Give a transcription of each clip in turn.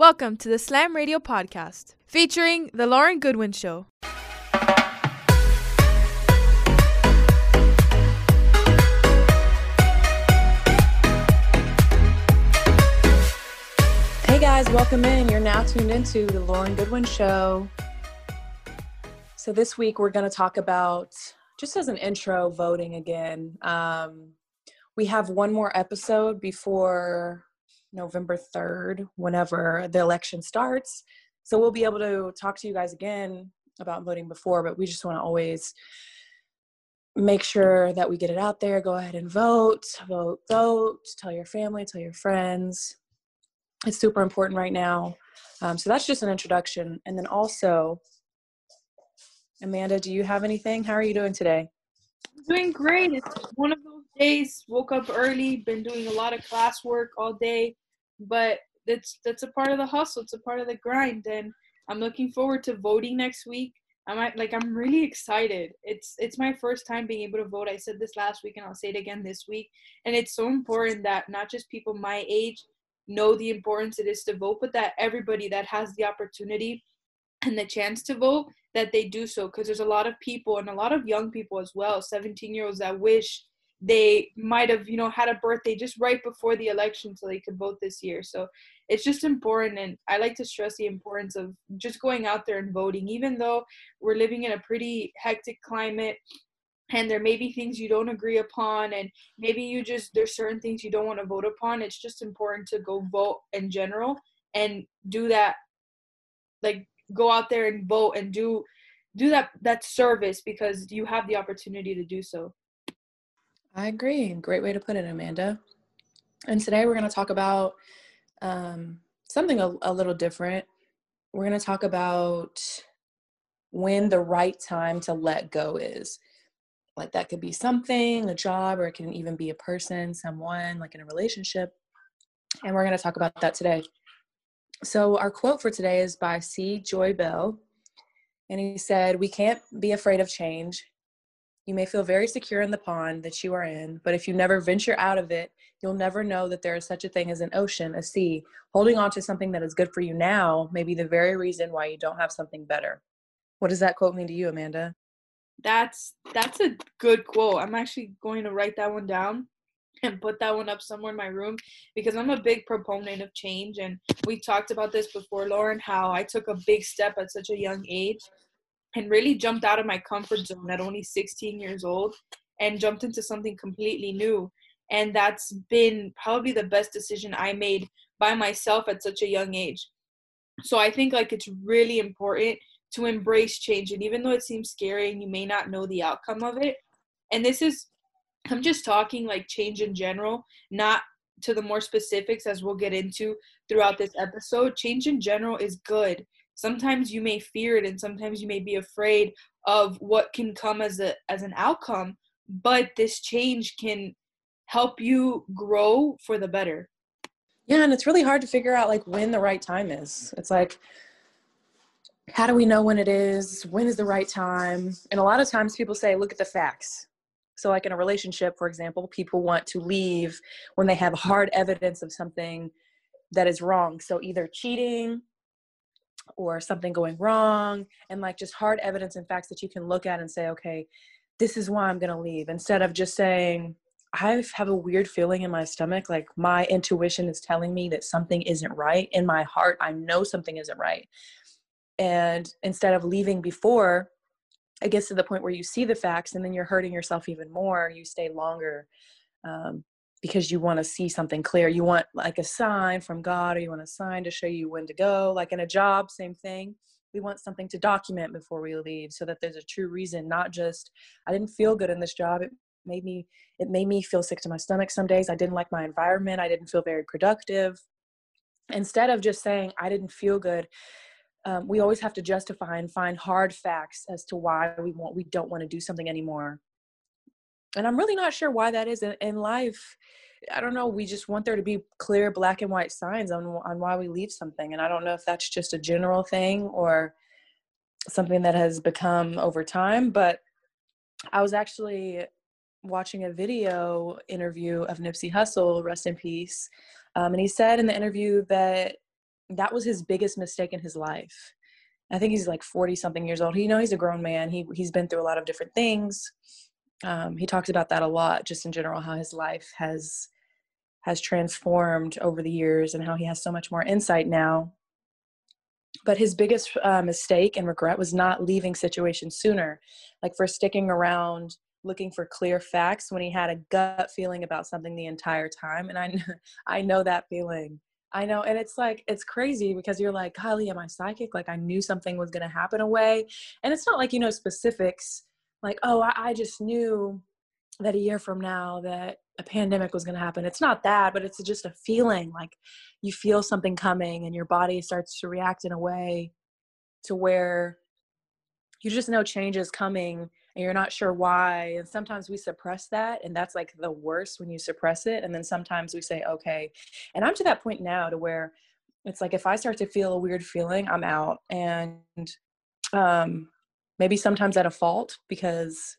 Welcome to the Slam Radio Podcast, featuring The Lauren Goodwin Show. Hey guys, welcome in. You're now tuned into The Lauren Goodwin Show. So, this week we're going to talk about, just as an intro, voting again. Um, we have one more episode before November 3rd, whenever the election starts. So we'll be able to talk to you guys again about voting before, but we just want to always make sure that we get it out there. Go ahead and vote, vote, vote, tell your family, tell your friends. It's super important right now. Um, so that's just an introduction. And then also, Amanda, do you have anything? How are you doing today? Doing great. It's one of those days. Woke up early, been doing a lot of classwork all day but it's that's a part of the hustle it's a part of the grind and i'm looking forward to voting next week. I'm like i'm really excited. It's it's my first time being able to vote. I said this last week and i'll say it again this week. And it's so important that not just people my age know the importance it is to vote but that everybody that has the opportunity and the chance to vote that they do so because there's a lot of people and a lot of young people as well 17 year olds that wish they might have you know had a birthday just right before the election so they could vote this year. So it's just important and i like to stress the importance of just going out there and voting. Even though we're living in a pretty hectic climate and there may be things you don't agree upon and maybe you just there's certain things you don't want to vote upon it's just important to go vote in general and do that like go out there and vote and do do that that service because you have the opportunity to do so I agree. Great way to put it, Amanda. And today we're going to talk about um, something a, a little different. We're going to talk about when the right time to let go is. Like that could be something, a job, or it can even be a person, someone, like in a relationship. And we're going to talk about that today. So, our quote for today is by C. Joy Bell. And he said, We can't be afraid of change. You may feel very secure in the pond that you are in, but if you never venture out of it, you'll never know that there is such a thing as an ocean, a sea. Holding on to something that is good for you now may be the very reason why you don't have something better. What does that quote mean to you, Amanda? That's that's a good quote. I'm actually going to write that one down and put that one up somewhere in my room because I'm a big proponent of change and we talked about this before Lauren how I took a big step at such a young age and really jumped out of my comfort zone at only 16 years old and jumped into something completely new. And that's been probably the best decision I made by myself at such a young age. So I think like it's really important to embrace change. And even though it seems scary and you may not know the outcome of it, and this is, I'm just talking like change in general, not to the more specifics as we'll get into throughout this episode. Change in general is good sometimes you may fear it and sometimes you may be afraid of what can come as a as an outcome but this change can help you grow for the better. Yeah and it's really hard to figure out like when the right time is. It's like how do we know when it is? When is the right time? And a lot of times people say look at the facts. So like in a relationship for example people want to leave when they have hard evidence of something that is wrong. So either cheating or something going wrong and like just hard evidence and facts that you can look at and say okay this is why i'm going to leave instead of just saying i have a weird feeling in my stomach like my intuition is telling me that something isn't right. In my heart i know something isn't right. And instead of leaving before it gets to the point where you see the facts and then you're hurting yourself even more you stay longer um, because you want to see something clear. You want like a sign from God or you want a sign to show you when to go. Like in a job, same thing. We want something to document before we leave so that there's a true reason, not just I didn't feel good in this job. It made me it made me feel sick to my stomach some days. I didn't like my environment. I didn't feel very productive. Instead of just saying I didn't feel good, um, we always have to justify and find hard facts as to why we want we don't want to do something anymore and i'm really not sure why that is in, in life i don't know we just want there to be clear black and white signs on on why we leave something and i don't know if that's just a general thing or something that has become over time but i was actually watching a video interview of nipsey hussle rest in peace um, and he said in the interview that that was his biggest mistake in his life. I think he's like 40 something years old. He you know he's a grown man. He he's been through a lot of different things. Um, he talks about that a lot, just in general, how his life has has transformed over the years and how he has so much more insight now. But his biggest uh, mistake and regret was not leaving situations sooner, like for sticking around looking for clear facts when he had a gut feeling about something the entire time. And I, I know that feeling. I know, and it's like it's crazy because you're like, Kylie, am I psychic? Like I knew something was going to happen away, and it's not like you know specifics. Like, oh, I, I just knew that a year from now that a pandemic was going to happen. It's not that, but it's just a feeling like you feel something coming and your body starts to react in a way to where you just know change is coming and you're not sure why. And sometimes we suppress that, and that's like the worst when you suppress it. And then sometimes we say, okay. And I'm to that point now to where it's like if I start to feel a weird feeling, I'm out. And um, maybe sometimes at a fault because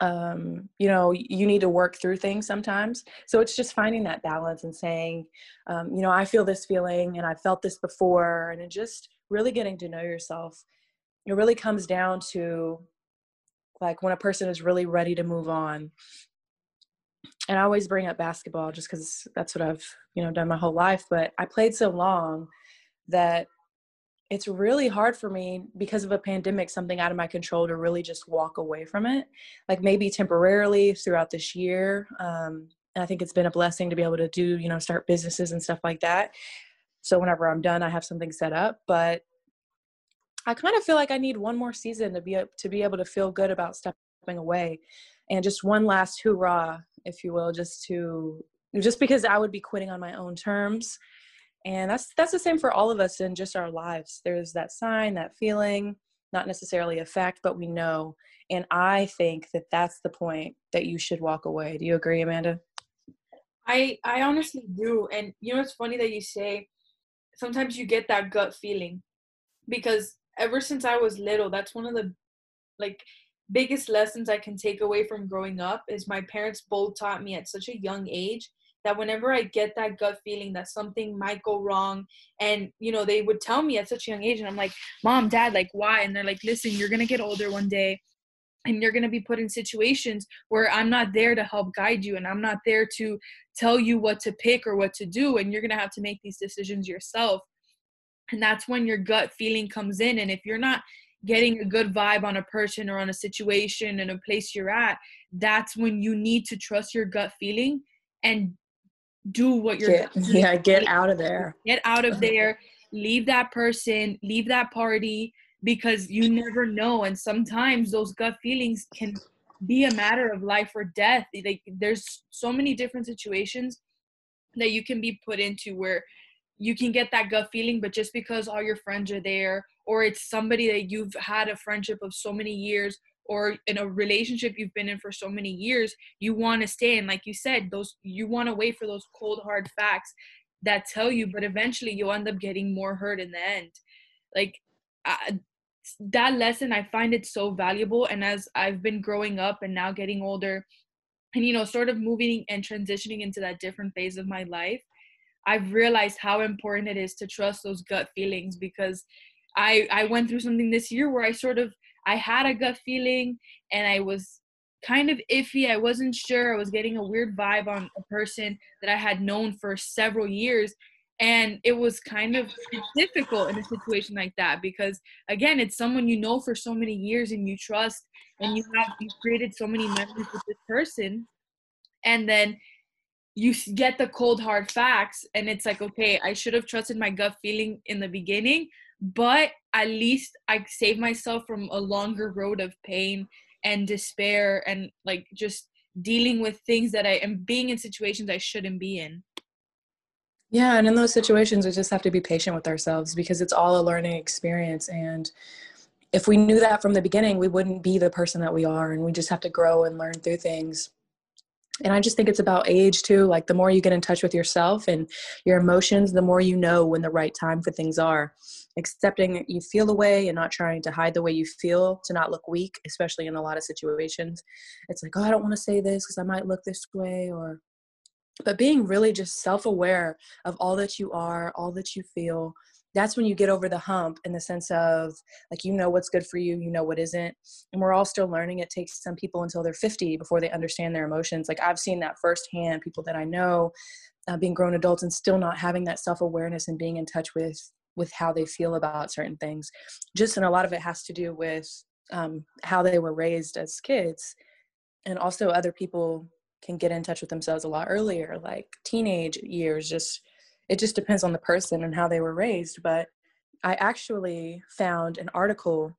um, you know you need to work through things sometimes. So it's just finding that balance and saying um, you know i feel this feeling and i felt this before and just really getting to know yourself. It really comes down to like when a person is really ready to move on. And i always bring up basketball just because that's what i've you know done my whole life but i played so long that it's really hard for me because of a pandemic something out of my control to really just walk away from it like maybe temporarily throughout this year um, and i think it's been a blessing to be able to do you know start businesses and stuff like that. So whenever i'm done i have something set up but i kind of feel like i need one more season to be to be able to feel good about stepping away and just one last hoorah if you will just to just because i would be quitting on my own terms and that's that's the same for all of us in just our lives. There's that sign that feeling not necessarily a fact but we know. And i think that that's the point that you should walk away. Do you agree amanda? I i honestly do. And you know it's funny that you say sometimes you get that gut feeling because ever since i was little that's one of the like biggest lessons i can take away from growing up is my parents both taught me at such a young age that whenever I get that gut feeling that something might go wrong, and you know, they would tell me at such a young age, and I'm like, Mom, Dad, like, why? And they're like, Listen, you're gonna get older one day, and you're to be put in situations where I'm not there to help guide you and I'm not there to tell you what to pick or what to do and you're to have to make these decisions yourself. And that's when your gut feeling comes in and if you're not getting a good vibe on a person or on a situation and a place you're at, that's when you need to trust your gut feeling and do what you're get, yeah get out of there. Get out of uh-huh. there. Leave that person. Leave that party because you never know. And sometimes those gut feelings can be a matter of life or death. Like there's so many different situations that you can be put into where you can get that gut feeling but just because all your friends are there or it's somebody that you've had a friendship of so many years or in a relationship you've been in for so many years you want to stay and like you said those you want to wait for those cold hard facts that tell you but eventually you'll end up getting more hurt in the end. Like I, that lesson i find it so valuable and as i've been growing up and now getting older and you know sort of moving and transitioning into that different phase of my life i've realized how important it is to trust those gut feelings because i i went through something this year where i sort of I had a gut feeling and I was kind of iffy. I wasn't sure. I was getting a weird vibe on a person that I had known for several years. And it was kind of difficult in a situation like that because, again, it's someone you know for so many years and you trust, and you have you've created so many memories with this person. And then you get the cold hard facts, and it's like, okay, I should have trusted my gut feeling in the beginning, but at least I save myself from a longer road of pain and despair and like just dealing with things that I am being in situations I shouldn't be in. Yeah, and in those situations, we just have to be patient with ourselves because it's all a learning experience. And if we knew that from the beginning, we wouldn't be the person that we are, and we just have to grow and learn through things and i just think it's about age too like the more you get in touch with yourself and your emotions the more you know when the right time for things are. Accepting you feel the way and not trying to hide the way you feel to not look weak especially in a lot of situations. It's like oh i don't want to say this because i might look this way or but being really just self-aware of all that you are all that you feel that's when you get over the hump in the sense of like you know what's good for you you know what isn't. And we're all still learning. It takes some people until they're 50 before they understand their emotions. Like i've seen that firsthand people that i know uh, being grown adults and still not having that self-awareness and being in touch with with how they feel about certain things. Just and a lot of it has to do with um, how they were raised as kids. And also other people can get in touch with themselves a lot earlier like teenage years just it just depends on the person and how they were raised but i actually found an article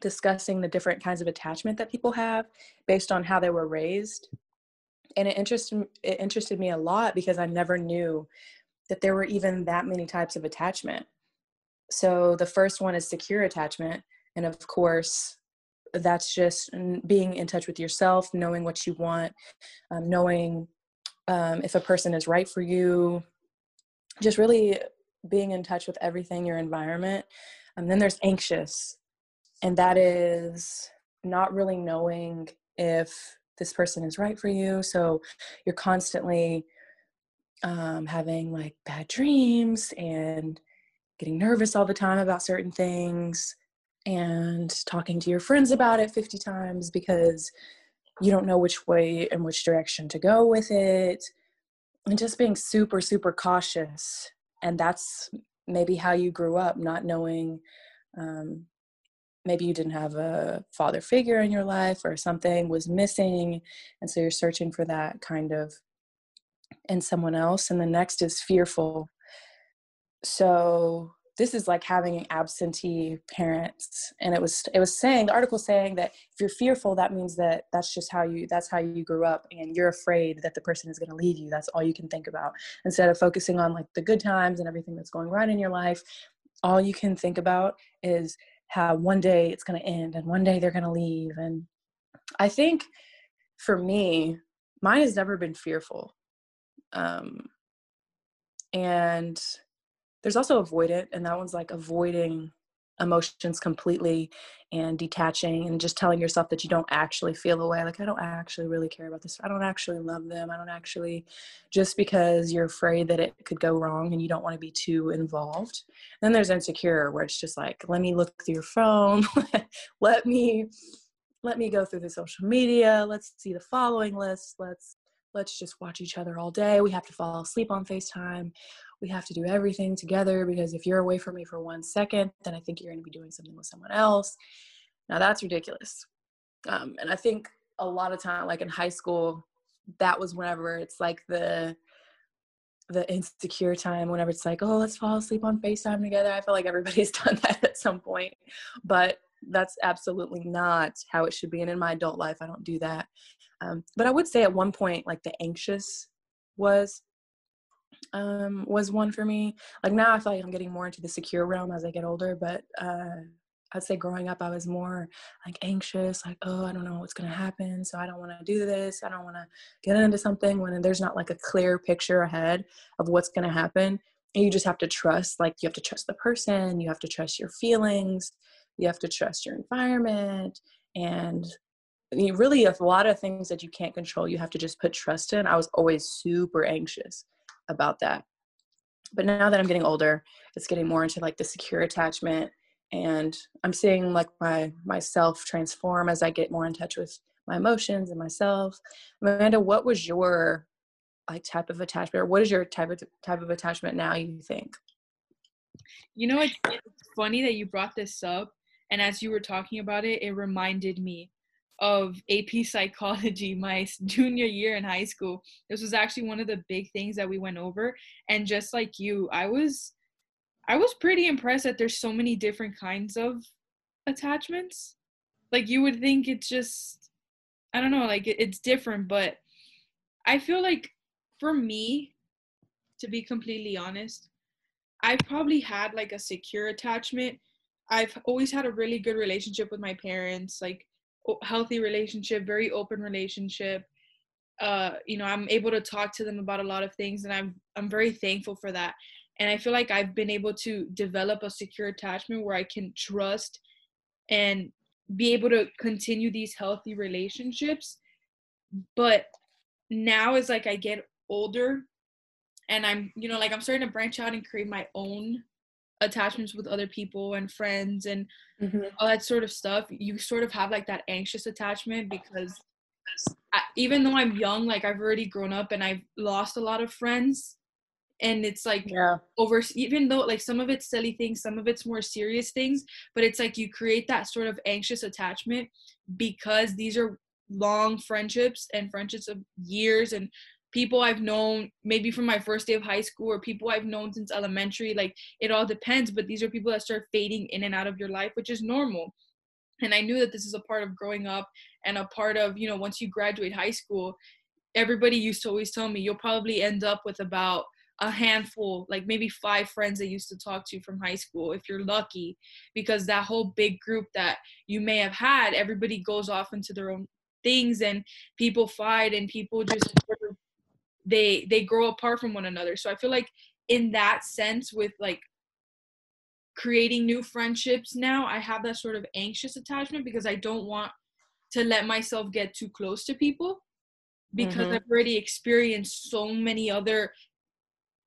discussing the different kinds of attachment that people have based on how they were raised and it interested it interested me a lot because i never knew that there were even that many types of attachment. So the first one is secure attachment and of course that's just being in touch with yourself knowing what you want um, knowing um, if a person is right for you just really being in touch with everything your environment and then there's anxious and that is not really knowing if this person is right for you so you're constantly um, having like bad dreams and getting nervous all the time about certain things and talking to your friends about it 50 times because you don't know which way and which direction to go with it and just being super super cautious and that's maybe how you grew up not knowing um, maybe you didn't have a father figure in your life or something was missing and so you're searching for that kind of in someone else and the next is fearful. So this is like having an absentee parents and it was it was saying the article saying that if you're fearful that means that that's just how you that's how you grew up and you're afraid that the person is going to leave you. That's all you can think about. Instead of focusing on like the good times and everything that's going right in your life all you can think about is how one day it's going to end and one day they're going to leave. And i think for me mine has never been fearful. Um and there's also avoidant and that one's like avoiding emotions completely and detaching and just telling yourself that you don't actually feel away like i don't actually really care about this. I don't actually love them. I don't actually just because you're afraid that it could go wrong and you don't want to be too involved. And then there's insecure where it's just like let me look through your phone. Let me let me go through the social media. Let's see the following list. Let's let's just watch each other all day. We have to fall asleep on facetime we have to do everything together because if you're away from me for one second, then I think you're going to be doing something with someone else. Now that's ridiculous. Um, and I think a lot of time, like in high school, that was whenever it's like the the insecure time whenever it's like oh let's fall asleep on facetime together i feel like everybody's done that at some point but that's absolutely not how it should be and in my adult life i don't do that um, but i would say at one point like the anxious was um, was one for me. Like now, I feel like I'm getting more into the secure realm as I get older. But uh, I'd say growing up, I was more like anxious, like oh, I don't know what's gonna happen, so I don't want to do this. I don't want to get into something when there's not like a clear picture ahead of what's gonna happen. And you just have to trust. Like you have to trust the person. You have to trust your feelings. You have to trust your environment and really a lot of things that you can't control you have to just put trust in i was always super anxious about that. But now that I'm getting older, it's getting more into like the secure attachment and I'm seeing like my myself transform as I get more in touch with my emotions and myself. Amanda, what was your like type of attachment or what is your type of type of attachment now you think? You know it's, it's funny that you brought this up and as you were talking about it it reminded me of AP psychology my junior year in high school. This was actually one of the big things that we went over and just like you, I was I was pretty impressed that there's so many different kinds of attachments. Like you would think it's just I don't know, like it's different, but I feel like for me to be completely honest, I've probably had like a secure attachment. I've always had a really good relationship with my parents. Like healthy relationship, very open relationship. Uh, you know, I'm able to talk to them about a lot of things, and I'm I'm very thankful for that. And I feel like I've been able to develop a secure attachment where I can trust and be able to continue these healthy relationships. But now is like I get older and I'm, you know, like I'm starting to branch out and create my own attachments with other people and friends and mm-hmm. all that sort of stuff, you sort of have like that anxious attachment because I, even though I'm young, like I've already grown up and I've lost a lot of friends. And it's like yeah. over, even though like some of it's silly things, some of it's more serious things, but it's like you create that sort of anxious attachment because these are long friendships and friendships of years and people I've known maybe from my first day of high school or people I've known since elementary. Like it all depends, but these are people that start fading in and out of your life, which is normal. And I knew that this is a part of growing up and a part of, you know, once you graduate high school, everybody used to always tell me you'll probably end up with about a handful, like maybe five friends that used to talk to from high school if you're lucky, because that whole big group that you may have had, everybody goes off into their own things and people fight and people just they they grow apart from one another so i feel like in that sense with like creating new friendships now i have that sort of anxious attachment because i don't want to let myself get too close to people because mm-hmm. i've already experienced so many other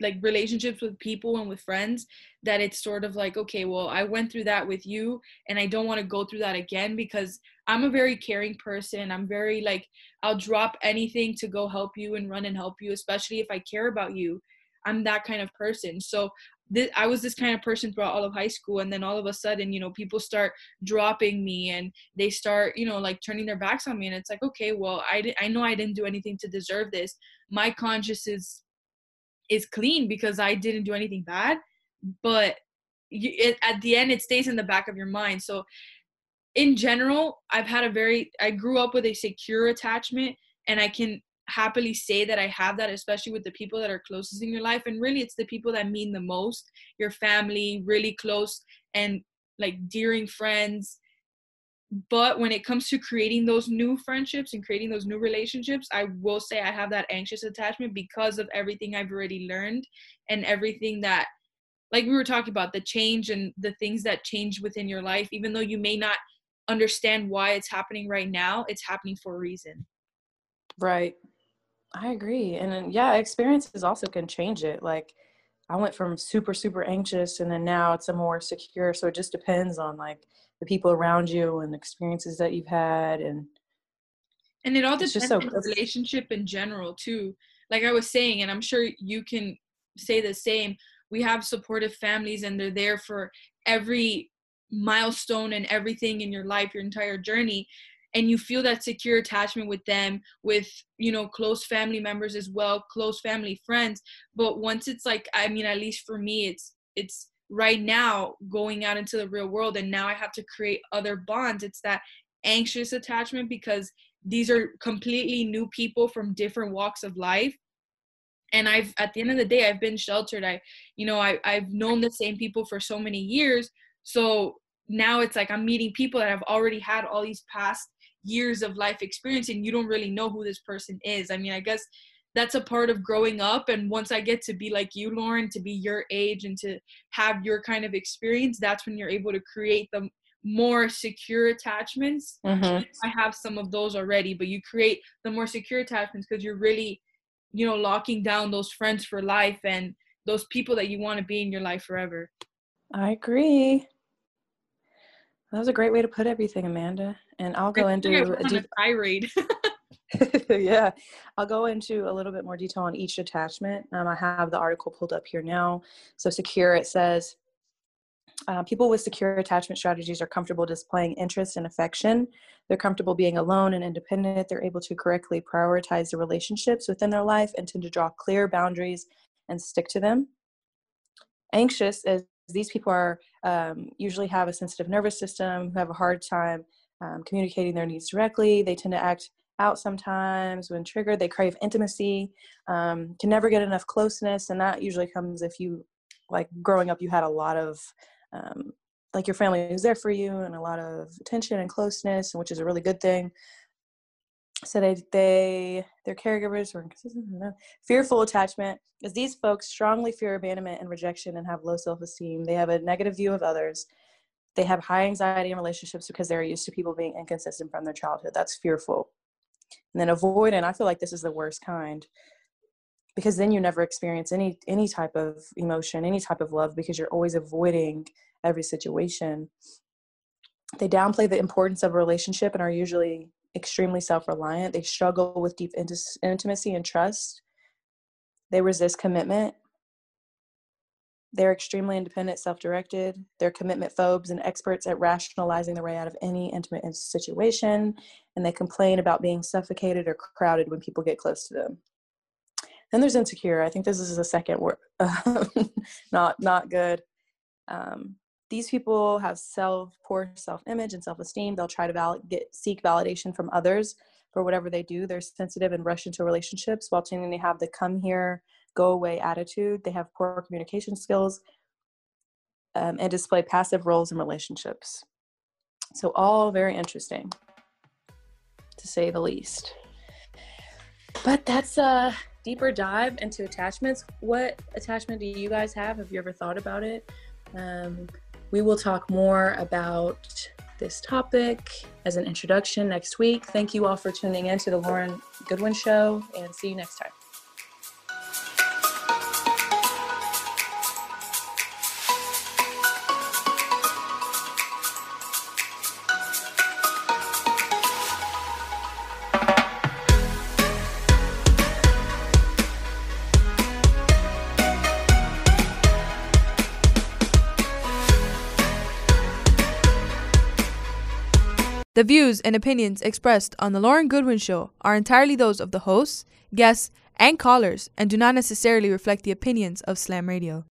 like relationships with people and with friends that it's sort of like okay well i went through that with you and i don't want to go through that again because i'm a very caring person. I'm very like i'll drop anything to go help you and run and help you especially if i care about you. I'm that kind of person. So this, I was this kind of person throughout all of high school, and then all of a sudden, you know, people start dropping me, and they start, you know, like turning their backs on me, and it's like, okay, well, I I know I didn't do anything to deserve this. My conscience is is clean because I didn't do anything bad. But you, it, at the end, it stays in the back of your mind. So, in general, I've had a very, I grew up with a secure attachment, and I can happily say that I have that, especially with the people that are closest in your life. And really, it's the people that mean the most your family, really close and like dearing friends but when it comes to creating those new friendships and creating those new relationships i will say i have that anxious attachment because of everything i've already learned and everything that like we were talking about the change and the things that change within your life even though you may not understand why it's happening right now it's happening for a reason. Right. I agree. And yeah experiences also can change it. Like i went from super super anxious and then now it's a more secure. So it just depends on like the people around you and experiences that you've had and and it all depends so, on the relationship in general too. Like i was saying and i'm sure you can say the same we have supportive families and they're there for every milestone and everything in your life your entire journey. And you feel that secure attachment with them with you know close family members as well close family friends. But once it's like i mean at least for me it's it's right now going out into the real world and now I have to create other bonds. It's that anxious attachment because these are completely new people from different walks of life. And i've at the end of the day i've been sheltered. I you know I, i've known the same people for so many years. So now it's like i'm meeting people that have already had all these past years of life experience and you don't really know who this person is. I mean i guess that's a part of growing up and once i get to be like you lauren to be your age and to have your kind of experience that's when you're able to create the more secure attachments. Mm-hmm. i have some of those already but you create the more secure attachments because you're really you know locking down those friends for life and those people that you want to be in your life forever. I agree. That was a great way to put everything amanda and i'll go into a deep tirade yeah, I'll go into a little bit more detail on each attachment. Um, I have the article pulled up here now. So, secure, it says uh, people with secure attachment strategies are comfortable displaying interest and affection. They're comfortable being alone and independent. They're able to correctly prioritize the relationships within their life and tend to draw clear boundaries and stick to them. Anxious, as these people are um, usually have a sensitive nervous system, who have a hard time um, communicating their needs directly. They tend to act out sometimes when triggered they crave intimacy um, can never get enough closeness and that usually comes if you like growing up you had a lot of um, like your family was there for you and a lot of attention and closeness which is a really good thing. So they they their caregivers were fearful attachment is these folks strongly fear abandonment and rejection and have low self-esteem. They have a negative view of others. They have high anxiety in relationships because they're used to people being inconsistent from their childhood. That's fearful and then avoidant, I feel like this is the worst kind because then you never experience any any type of emotion any type of love because you're always avoiding every situation. They downplay the importance of a relationship and are usually extremely self-reliant. They struggle with deep intimacy and trust. They resist commitment they're extremely independent self-directed they're commitment phobes and experts at rationalizing their way out of any intimate situation and they complain about being suffocated or crowded when people get close to them then there's insecure. I think this is a second word, not not good. Um, these people have self poor self image and self esteem. They'll try to val- get seek validation from others for whatever they do. They're sensitive and rush into relationships while tending to have the come here, go away attitude. They have poor communication skills um, and display passive roles in relationships. So all very interesting, to say the least. But that's a deeper dive into attachments. What attachment do you guys have? Have you ever thought about it? Um, we will talk more about this topic as an introduction next week. Thank you all for tuning in to the Lauren Goodwin Show and see you next time. The views and opinions expressed on The Lauren Goodwin Show are entirely those of the hosts, guests, and callers and do not necessarily reflect the opinions of Slam Radio.